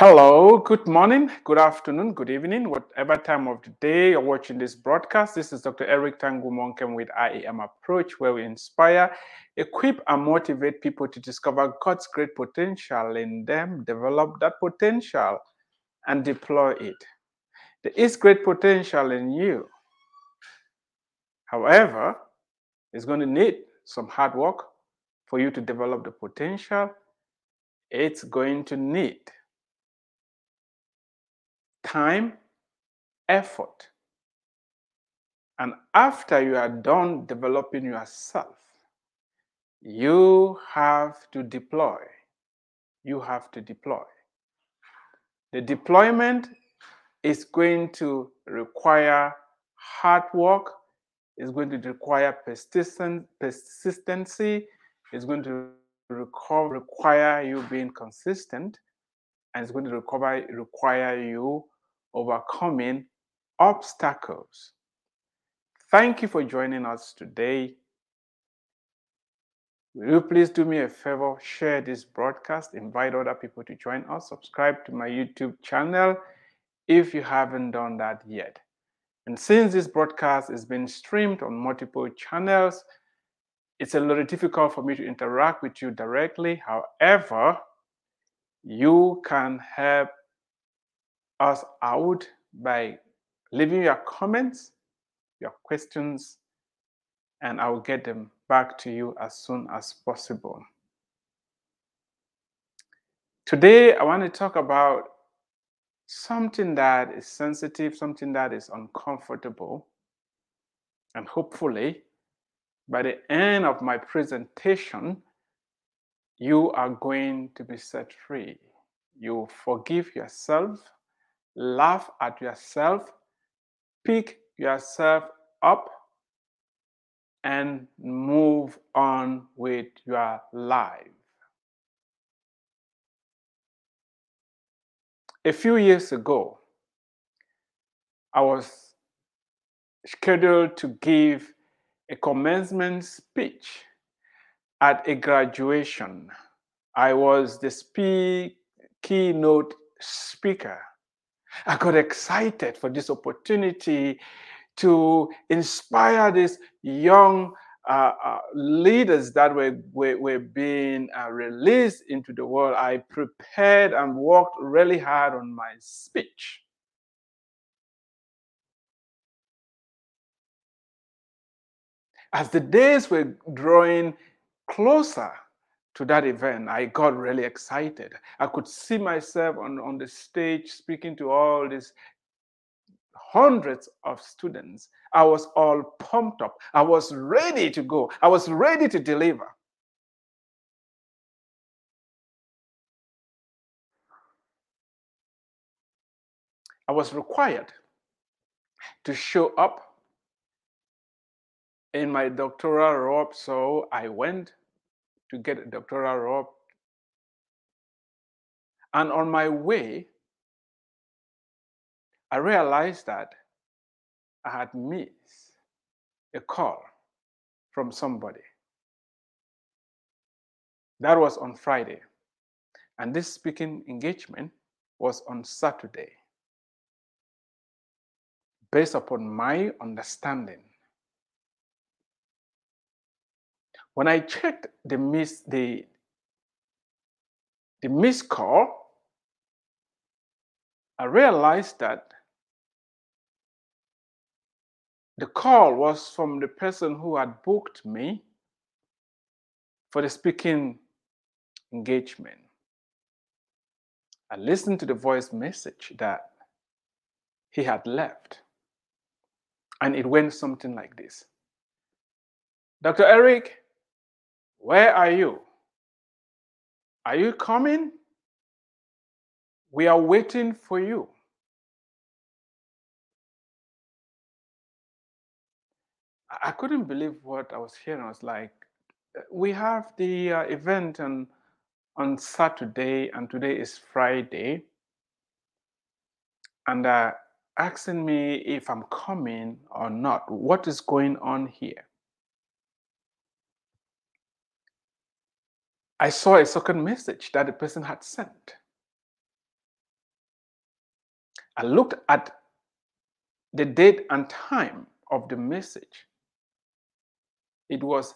Hello, good morning, good afternoon, good evening, whatever time of the day you're watching this broadcast. This is Dr. Eric Tangumonkem with IAM Approach, where we inspire, equip, and motivate people to discover God's great potential in them, develop that potential, and deploy it. There is great potential in you. However, it's going to need some hard work for you to develop the potential. It's going to need time, effort. And after you are done developing yourself, you have to deploy. You have to deploy. The deployment is going to require hard work, it's going to require persistent, persistency, it's going to require you being consistent, and it's going to require you overcoming obstacles. Thank you for joining us today. Will you please do me a favor? Share this broadcast, invite other people to join us, subscribe to my YouTube channel if you haven't done that yet. And since this broadcast is being streamed on multiple channels, it's a little difficult for me to interact with you directly. However, you can help us out by leaving your comments, your questions, and I will get them back to you as soon as possible. Today, I want to talk about something that is sensitive, something that is uncomfortable, and hopefully, by the end of my presentation, you are going to be set free. You forgive yourself laugh at yourself, pick yourself up, and move on with your life. A few years ago, I was scheduled to give a commencement speech at a graduation. I was the speak, keynote speaker. I got excited for this opportunity to inspire these young uh, uh, leaders that were, were, were being uh, released into the world. I prepared and worked really hard on my speech. As the days were drawing closer, to that event, I got really excited. I could see myself on, on the stage speaking to all these hundreds of students. I was all pumped up. I was ready to go. I was ready to deliver. I was required to show up in my doctoral robe, so I went to get a doctoral robe. And on my way, I realized that I had missed a call from somebody. That was on Friday. And this speaking engagement was on Saturday. Based upon my understanding When I checked the miss the the missed call, I realized that the call was from the person who had booked me for the speaking engagement. I listened to the voice message that he had left. And it went something like this Dr. Eric, where are you? Are you coming? We are waiting for you. I couldn't believe what I was hearing. I was like, we have the uh, event on, on Saturday, and today is Friday. And uh, asking me if I'm coming or not. What is going on here? I saw a second message that the person had sent. I looked at the date and time of the message. It was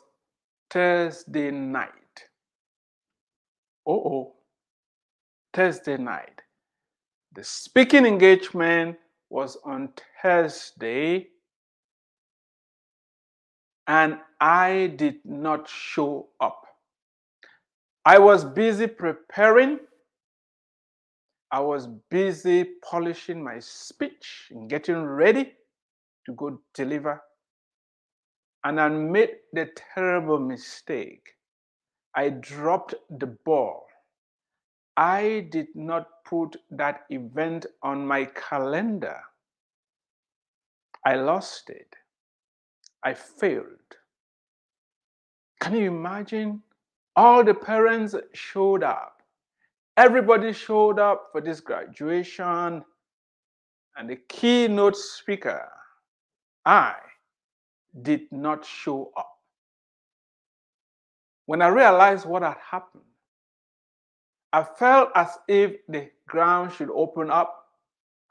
Thursday night. Oh, oh, Thursday night. The speaking engagement was on Thursday, and I did not show up. I was busy preparing. I was busy polishing my speech and getting ready to go deliver. And I made the terrible mistake. I dropped the ball. I did not put that event on my calendar. I lost it. I failed. Can you imagine? All the parents showed up. Everybody showed up for this graduation. And the keynote speaker, I, did not show up. When I realized what had happened, I felt as if the ground should open up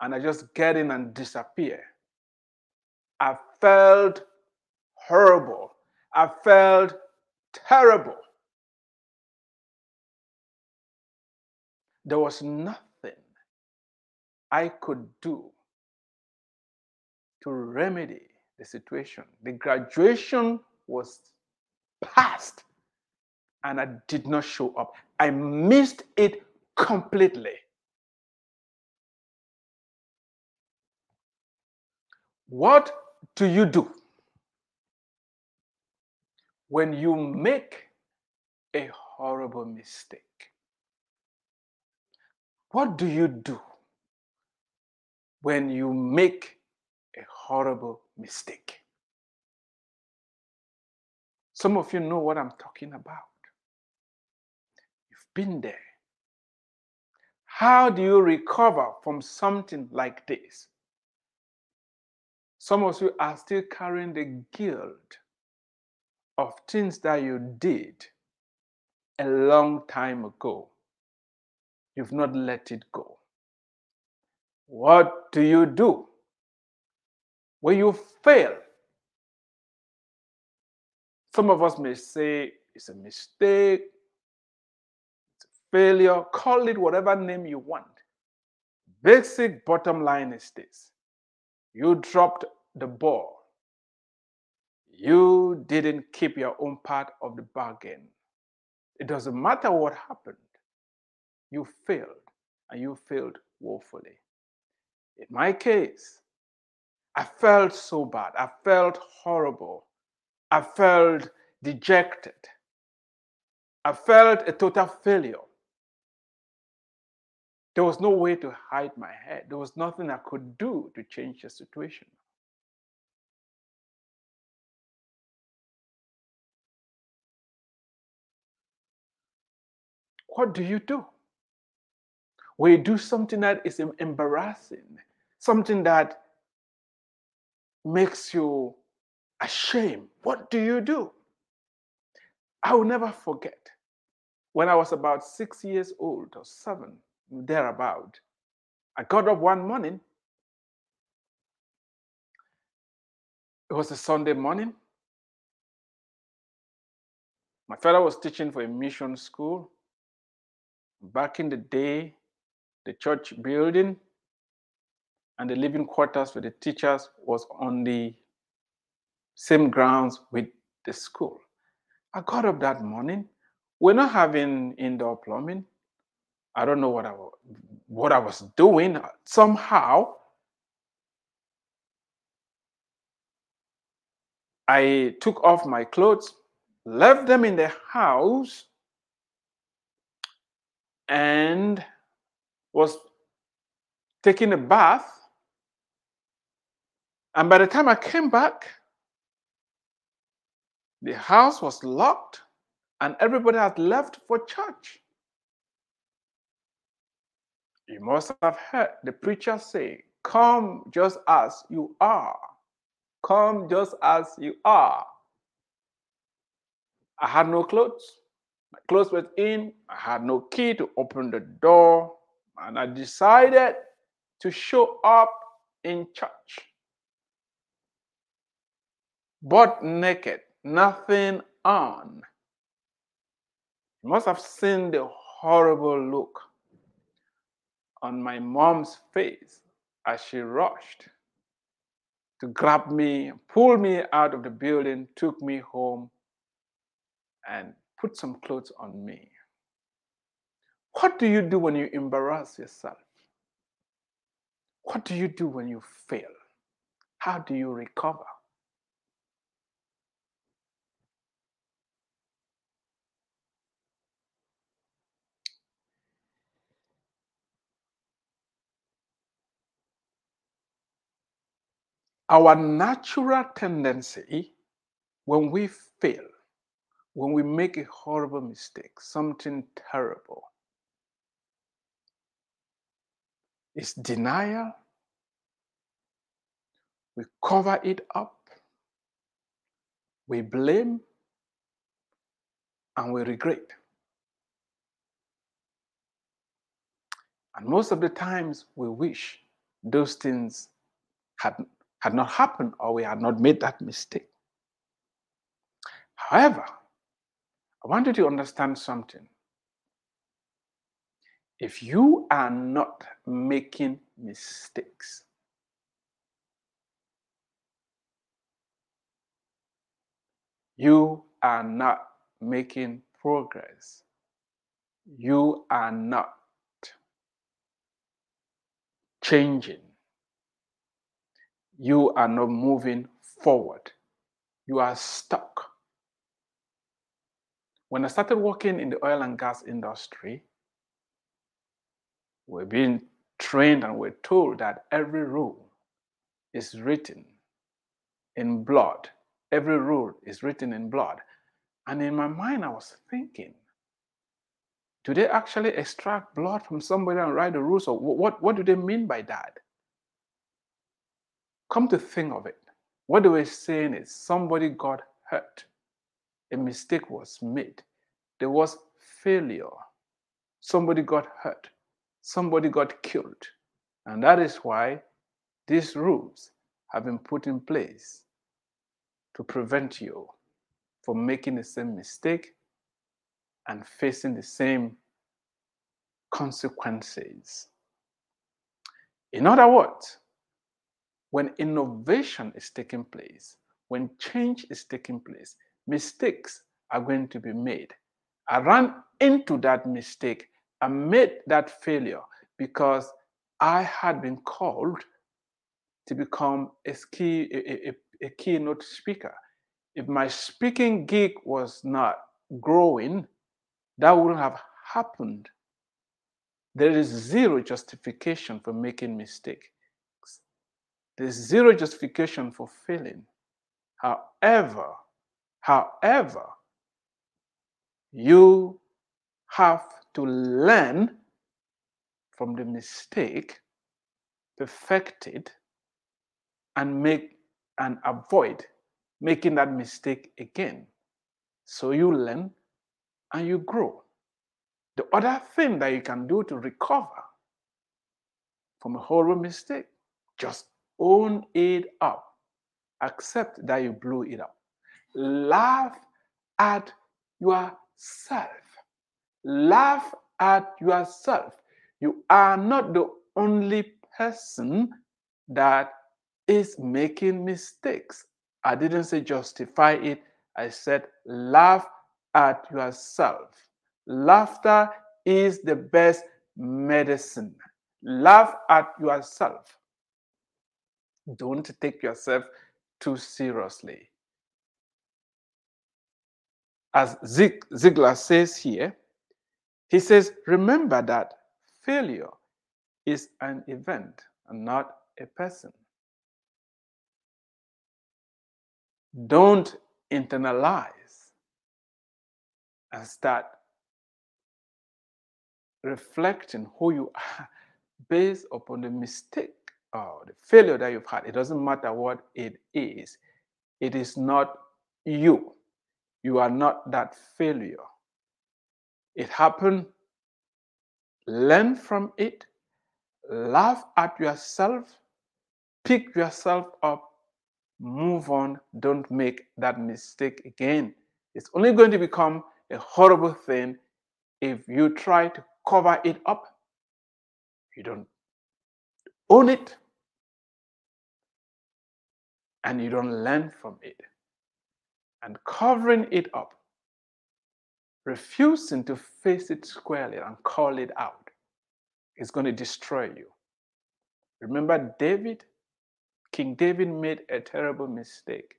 and I just get in and disappear. I felt horrible. I felt terrible. There was nothing I could do to remedy the situation. The graduation was past and I did not show up. I missed it completely. What do you do when you make a horrible mistake? What do you do when you make a horrible mistake? Some of you know what I'm talking about. You've been there. How do you recover from something like this? Some of you are still carrying the guilt of things that you did a long time ago. You've not let it go. What do you do when you fail? Some of us may say it's a mistake, it's a failure, call it whatever name you want. Basic bottom line is this you dropped the ball. You didn't keep your own part of the bargain. It doesn't matter what happened. You failed, and you failed woefully. In my case, I felt so bad. I felt horrible. I felt dejected. I felt a total failure. There was no way to hide my head. There was nothing I could do to change the situation. What do you do? When you do something that is embarrassing, something that makes you ashamed, what do you do? I will never forget when I was about six years old or seven, thereabout. I got up one morning. It was a Sunday morning. My father was teaching for a mission school. Back in the day, the church building and the living quarters for the teachers was on the same grounds with the school. I got up that morning. We're not having indoor plumbing. I don't know what I what I was doing. Somehow, I took off my clothes, left them in the house, and was taking a bath. And by the time I came back, the house was locked and everybody had left for church. You must have heard the preacher say, Come just as you are. Come just as you are. I had no clothes. My clothes were in. I had no key to open the door. And I decided to show up in church, butt naked, nothing on. You must have seen the horrible look on my mom's face as she rushed to grab me, pull me out of the building, took me home, and put some clothes on me. What do you do when you embarrass yourself? What do you do when you fail? How do you recover? Our natural tendency when we fail, when we make a horrible mistake, something terrible, is denial. We cover it up. We blame and we regret. And most of the times we wish those things had, had not happened or we had not made that mistake. However, I want you to understand something. If you are not making mistakes, you are not making progress. You are not changing. You are not moving forward. You are stuck. When I started working in the oil and gas industry, we're being trained and we're told that every rule is written in blood. Every rule is written in blood. And in my mind, I was thinking, do they actually extract blood from somebody and write the rules? Or what, what do they mean by that? Come to think of it, what they were saying is somebody got hurt, a mistake was made, there was failure, somebody got hurt, somebody got killed. And that is why these rules have been put in place to prevent you from making the same mistake and facing the same consequences. In other words, when innovation is taking place, when change is taking place, mistakes are going to be made. I ran into that mistake. Made that failure because I had been called to become a key, a, a, a keynote speaker. If my speaking gig was not growing, that wouldn't have happened. There is zero justification for making mistakes. There's zero justification for failing. However, however, you have to learn from the mistake, perfect it, and make and avoid making that mistake again. So you learn and you grow. The other thing that you can do to recover from a horrible mistake, just own it up. Accept that you blew it up. Laugh at yourself. Laugh at yourself. You are not the only person that is making mistakes. I didn't say justify it, I said laugh at yourself. Laughter is the best medicine. Laugh at yourself. Don't take yourself too seriously. As Zig, Ziglar says here, he says, remember that failure is an event and not a person. Don't internalize and start reflecting who you are based upon the mistake or the failure that you've had. It doesn't matter what it is, it is not you. You are not that failure. It happened, learn from it, laugh at yourself, pick yourself up, move on, don't make that mistake again. It's only going to become a horrible thing if you try to cover it up. You don't own it and you don't learn from it. And covering it up, refusing to face it squarely and call it out, is going to destroy you. Remember David? King David made a terrible mistake.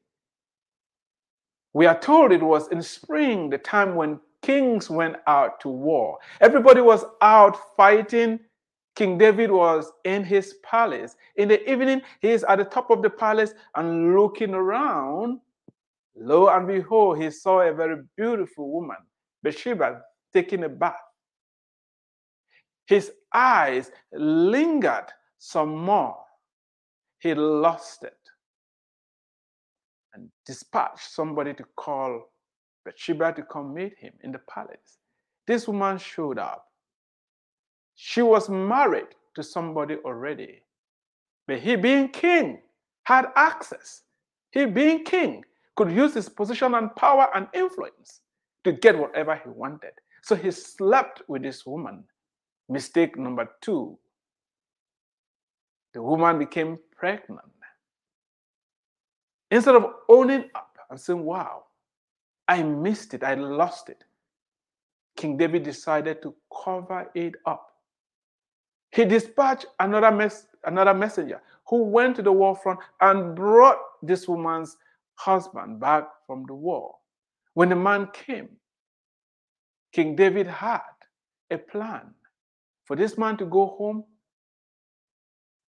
We are told it was in spring, the time when kings went out to war. Everybody was out fighting. King David was in his palace. In the evening, he is at the top of the palace and looking around. Lo and behold, he saw a very beautiful woman, Bathsheba, taking a bath. His eyes lingered some more. He lost it and dispatched somebody to call Bathsheba to come meet him in the palace. This woman showed up. She was married to somebody already. But he, being king, had access. He, being king, could use his position and power and influence to get whatever he wanted. So he slept with this woman. Mistake number two the woman became pregnant. Instead of owning up and saying, Wow, I missed it, I lost it, King David decided to cover it up. He dispatched another, mes- another messenger who went to the war front and brought this woman's husband back from the war. When the man came, King David had a plan for this man to go home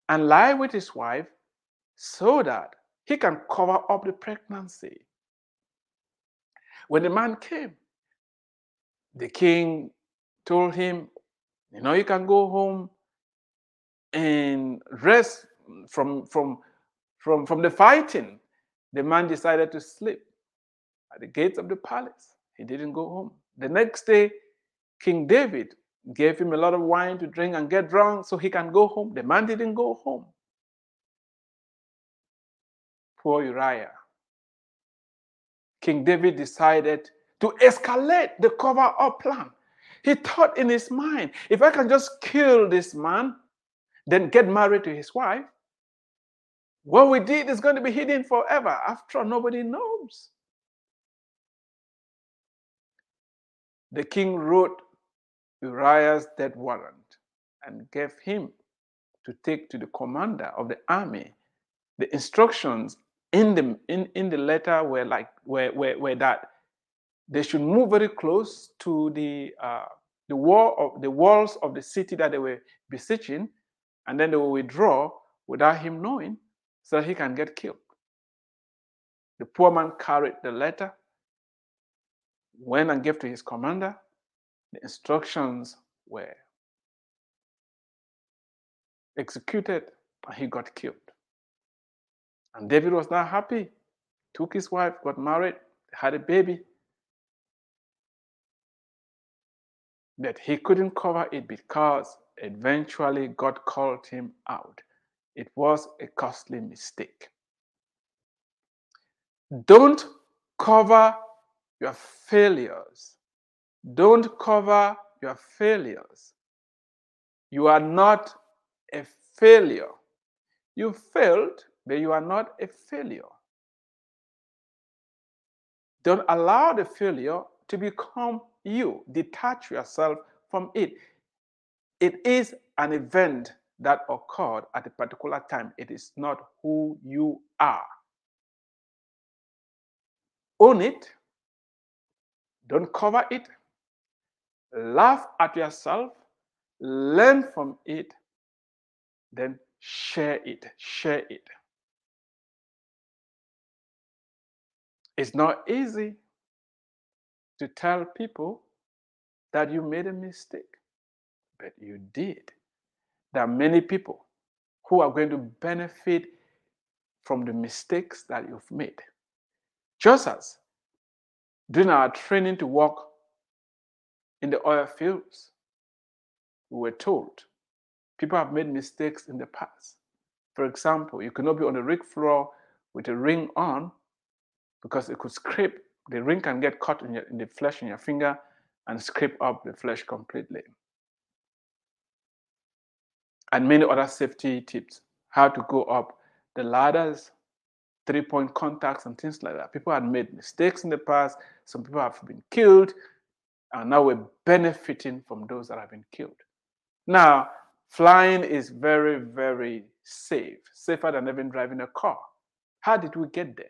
and lie with his wife so that he can cover up the pregnancy. When the man came, the king told him, You know, you can go home and rest from, from, from, from the fighting. The man decided to sleep at the gates of the palace. He didn't go home. The next day, King David gave him a lot of wine to drink and get drunk so he can go home. The man didn't go home. Poor Uriah. King David decided to escalate the cover up plan. He thought in his mind, if I can just kill this man, then get married to his wife, what we did is going to be hidden forever. After all, nobody knows. The king wrote Uriah's death warrant and gave him to take to the commander of the army. The instructions in the in, in the letter were like were, were, were that they should move very close to the uh, the wall of the walls of the city that they were besieging, and then they will withdraw without him knowing, so that he can get killed. The poor man carried the letter, went and gave to his commander. The instructions were executed, and he got killed. And David was not happy. Took his wife, got married, had a baby. That he couldn't cover it because eventually God called him out. It was a costly mistake. Don't cover your failures. Don't cover your failures. You are not a failure. You failed but you are not a failure. Don't allow the failure to become you. Detach yourself from it. It is an event that occurred at a particular time. It is not who you are. Own it. Don't cover it. Laugh at yourself. Learn from it. Then share it. Share it. It's not easy to tell people that you made a mistake, but you did. There are many people who are going to benefit from the mistakes that you've made. Just as during our training to work in the oil fields, we were told People have made mistakes in the past. For example, you cannot be on the rig floor with a ring on because it could scrape. The ring can get caught in, your, in the flesh in your finger and scrape up the flesh completely. And many other safety tips how to go up the ladders, three point contacts, and things like that. People had made mistakes in the past. Some people have been killed, and now we're benefiting from those that have been killed. Now, flying is very, very safe, safer than even driving a car. How did we get there?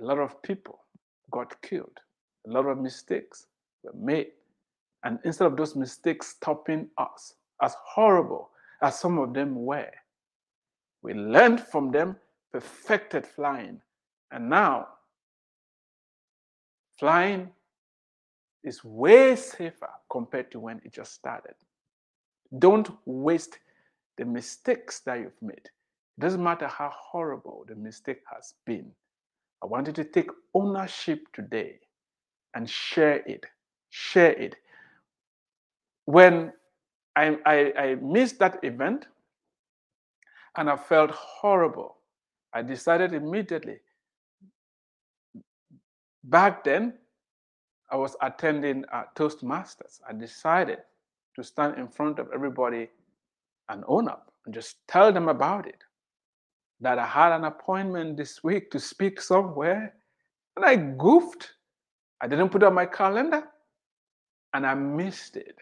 A lot of people got killed, a lot of mistakes were made. And instead of those mistakes stopping us, as horrible as some of them were, we learned from them, perfected flying. And now, flying is way safer compared to when it just started. Don't waste the mistakes that you've made. It doesn't matter how horrible the mistake has been. I want you to take ownership today and share it. Share it. When I, I, I missed that event and I felt horrible, I decided immediately. Back then, I was attending uh, Toastmasters. I decided to stand in front of everybody and own up and just tell them about it. That I had an appointment this week to speak somewhere and I goofed. I didn't put on my calendar and I missed it.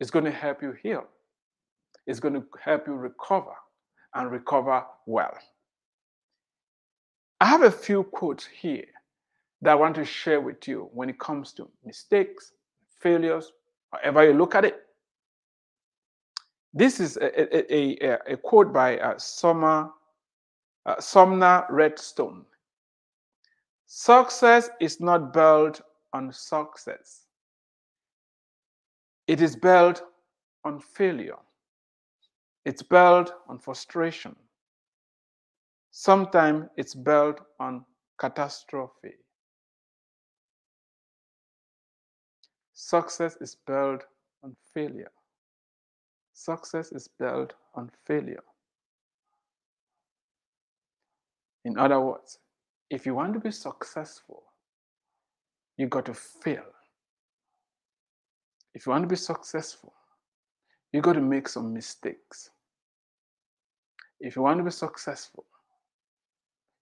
It's going to help you heal. It's going to help you recover and recover well. I have a few quotes here that I want to share with you when it comes to mistakes, failures, however you look at it. This is a, a, a, a quote by uh, uh, Sumner Redstone. Success is not built on success. It is built on failure. It's built on frustration. Sometimes it's built on catastrophe. Success is built on failure. Success is built on failure. In other words, if you want to be successful, you got to fail. If you want to be successful, you got to make some mistakes. If you want to be successful,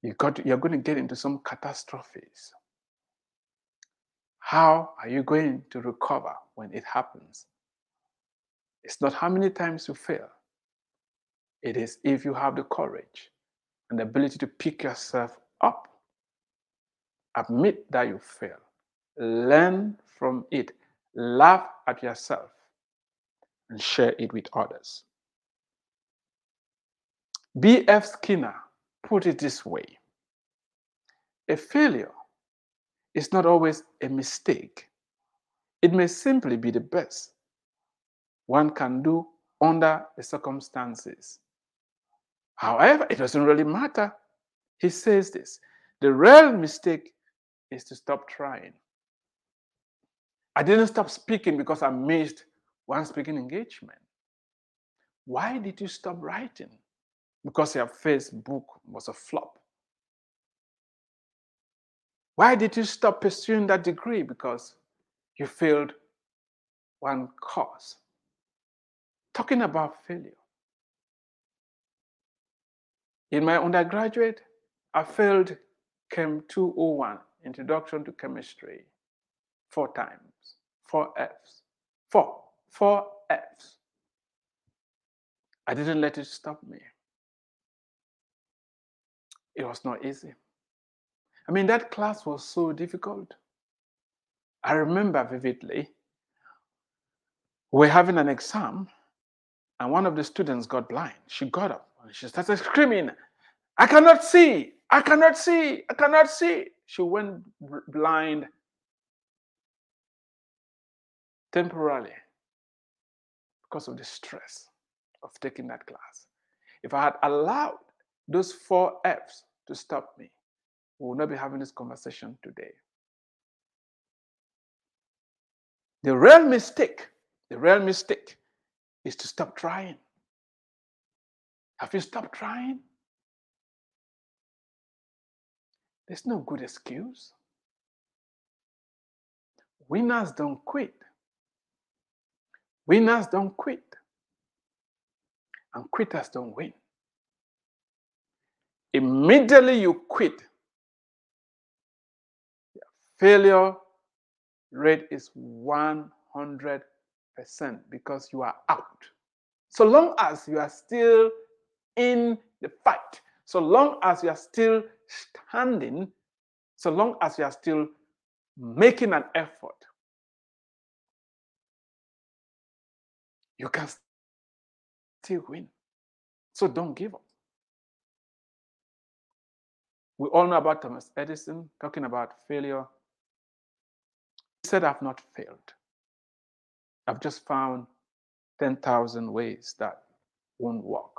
you got to, you're going to get into some catastrophes. How are you going to recover when it happens? It's not how many times you fail. It is if you have the courage and the ability to pick yourself up, admit that you fail, learn from it, laugh at yourself, and share it with others. B.F. Skinner put it this way A failure is not always a mistake, it may simply be the best one can do under the circumstances. However, it doesn't really matter. He says this the real mistake is to stop trying. I didn't stop speaking because I missed one speaking engagement. Why did you stop writing? Because your first book was a flop. Why did you stop pursuing that degree? Because you failed one course. Talking about failure. In my undergraduate, I failed Chem 201, Introduction to Chemistry, four times, four Fs, four, four Fs. I didn't let it stop me. It was not easy. I mean, that class was so difficult. I remember vividly, we're having an exam, and one of the students got blind. She got up and she started screaming, I cannot see, I cannot see, I cannot see. She went blind temporarily because of the stress of taking that class. If I had allowed those four F's to stop me, we will not be having this conversation today. The real mistake, the real mistake is to stop trying. Have you stopped trying? There's no good excuse. Winners don't quit. Winners don't quit. And quitters don't win. Immediately you quit, failure rate is 100% because you are out. So long as you are still in the fight, so long as you are still standing, so long as you are still making an effort, you can still win. So don't give up. We all know about Thomas Edison talking about failure. He said, I've not failed. I've just found 10,000 ways that won't work.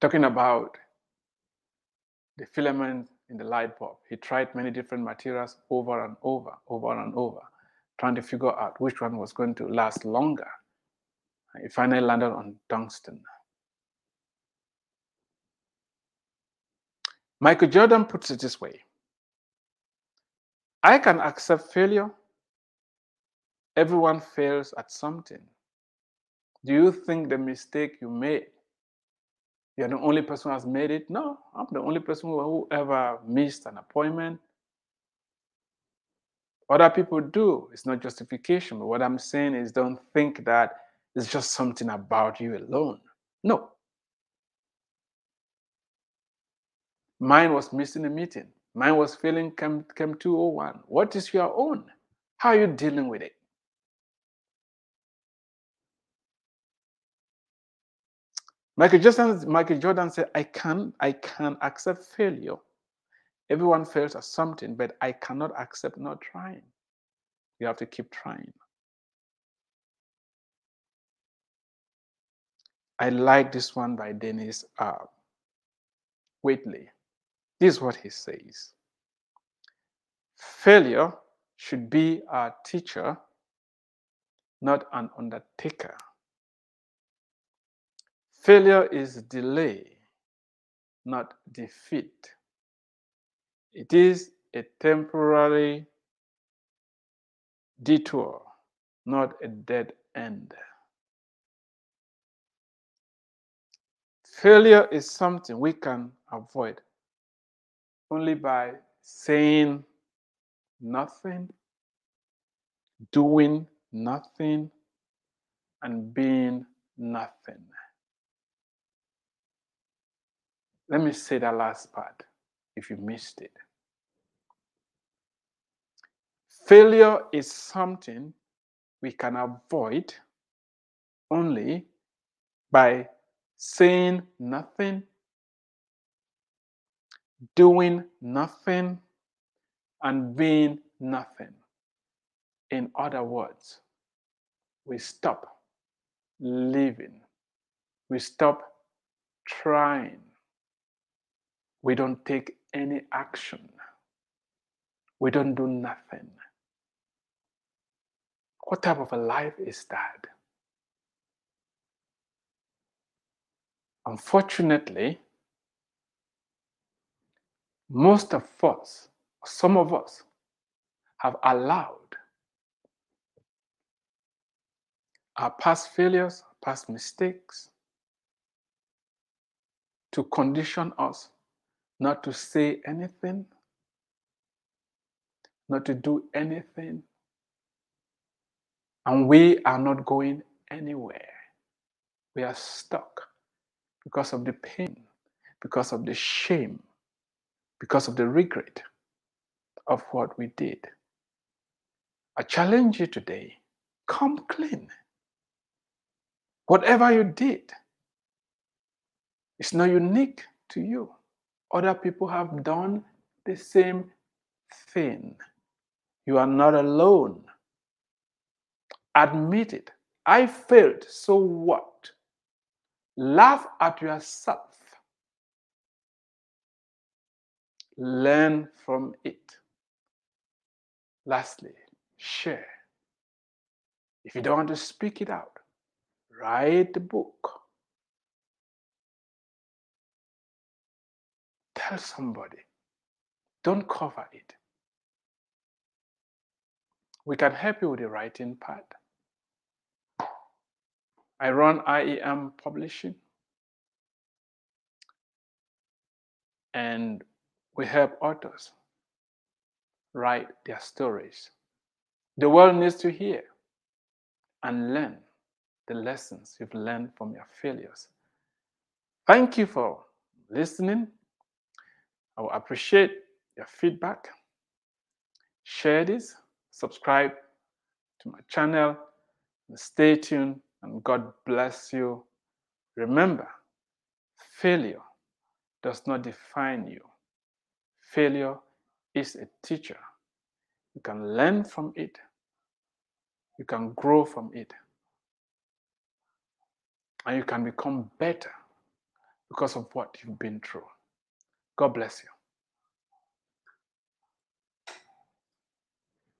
Talking about the filament in the light bulb, he tried many different materials over and over, over and over, trying to figure out which one was going to last longer. He finally landed on tungsten. Michael Jordan puts it this way I can accept failure. Everyone fails at something. Do you think the mistake you made, you're the only person who has made it? No, I'm the only person who ever missed an appointment. Other people do. It's not justification. But what I'm saying is don't think that it's just something about you alone. No. Mine was missing a meeting. Mine was failing Chem, Chem 201. What is your own? How are you dealing with it? Michael Jordan, Michael Jordan said, I can, I can accept failure. Everyone fails at something, but I cannot accept not trying. You have to keep trying. I like this one by Dennis uh, Waitley. This is what he says Failure should be our teacher, not an undertaker. Failure is delay, not defeat. It is a temporary detour, not a dead end. Failure is something we can avoid only by saying nothing, doing nothing, and being nothing. Let me say that last part if you missed it. Failure is something we can avoid only by saying nothing, doing nothing, and being nothing. In other words, we stop living, we stop trying, we don't take any action, we don't do nothing. What type of a life is that? Unfortunately, most of us, some of us, have allowed our past failures, past mistakes, to condition us not to say anything, not to do anything, and we are not going anywhere. We are stuck because of the pain, because of the shame, because of the regret of what we did. I challenge you today come clean. Whatever you did, it's not unique to you. Other people have done the same thing. You are not alone. Admit it. I failed, so what? Laugh at yourself. Learn from it. Lastly, share. If you don't want to speak it out, write a book. Tell somebody. Don't cover it. We can help you with the writing part. I run IEM Publishing. And we help authors write their stories. The world needs to hear and learn the lessons you've learned from your failures. Thank you for listening. I will appreciate your feedback. Share this, subscribe to my channel, and stay tuned, and God bless you. Remember, failure does not define you. Failure is a teacher. You can learn from it, you can grow from it, and you can become better because of what you've been through. God bless you.